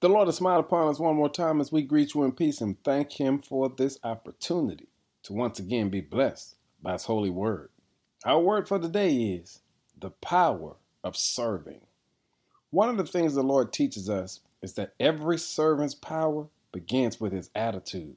The Lord has smiled upon us one more time as we greet you in peace and thank Him for this opportunity to once again be blessed by His holy word. Our word for today is the power of serving. One of the things the Lord teaches us is that every servant's power begins with his attitude.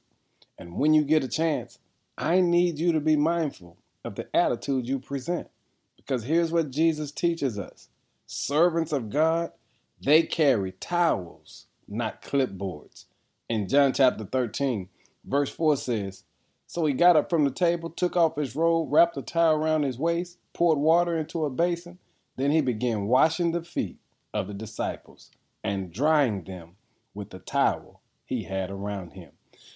And when you get a chance, I need you to be mindful of the attitude you present. Because here's what Jesus teaches us servants of God, they carry towels not clipboards. In John chapter 13, verse 4 says, So he got up from the table, took off his robe, wrapped a towel around his waist, poured water into a basin. Then he began washing the feet of the disciples and drying them with the towel he had around him.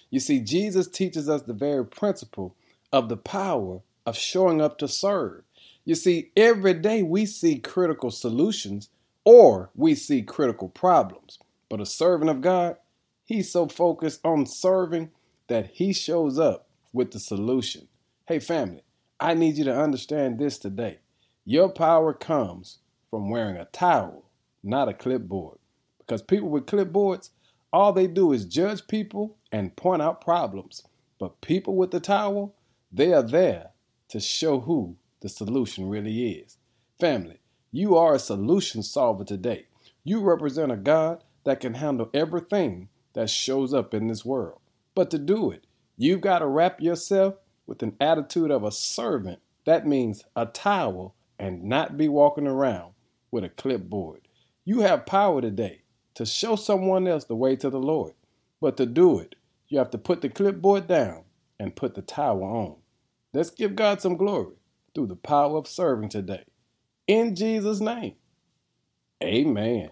You see, Jesus teaches us the very principle of the power of showing up to serve. You see, every day we see critical solutions or we see critical problems. But a servant of God, he's so focused on serving that he shows up with the solution. Hey, family, I need you to understand this today. Your power comes from wearing a towel, not a clipboard. Because people with clipboards, all they do is judge people and point out problems. But people with the towel, they are there to show who the solution really is. Family, you are a solution solver today. You represent a God that can handle everything that shows up in this world. But to do it, you've got to wrap yourself with an attitude of a servant. That means a towel and not be walking around with a clipboard. You have power today to show someone else the way to the Lord. But to do it, you have to put the clipboard down and put the towel on. Let's give God some glory through the power of serving today. In Jesus' name, amen.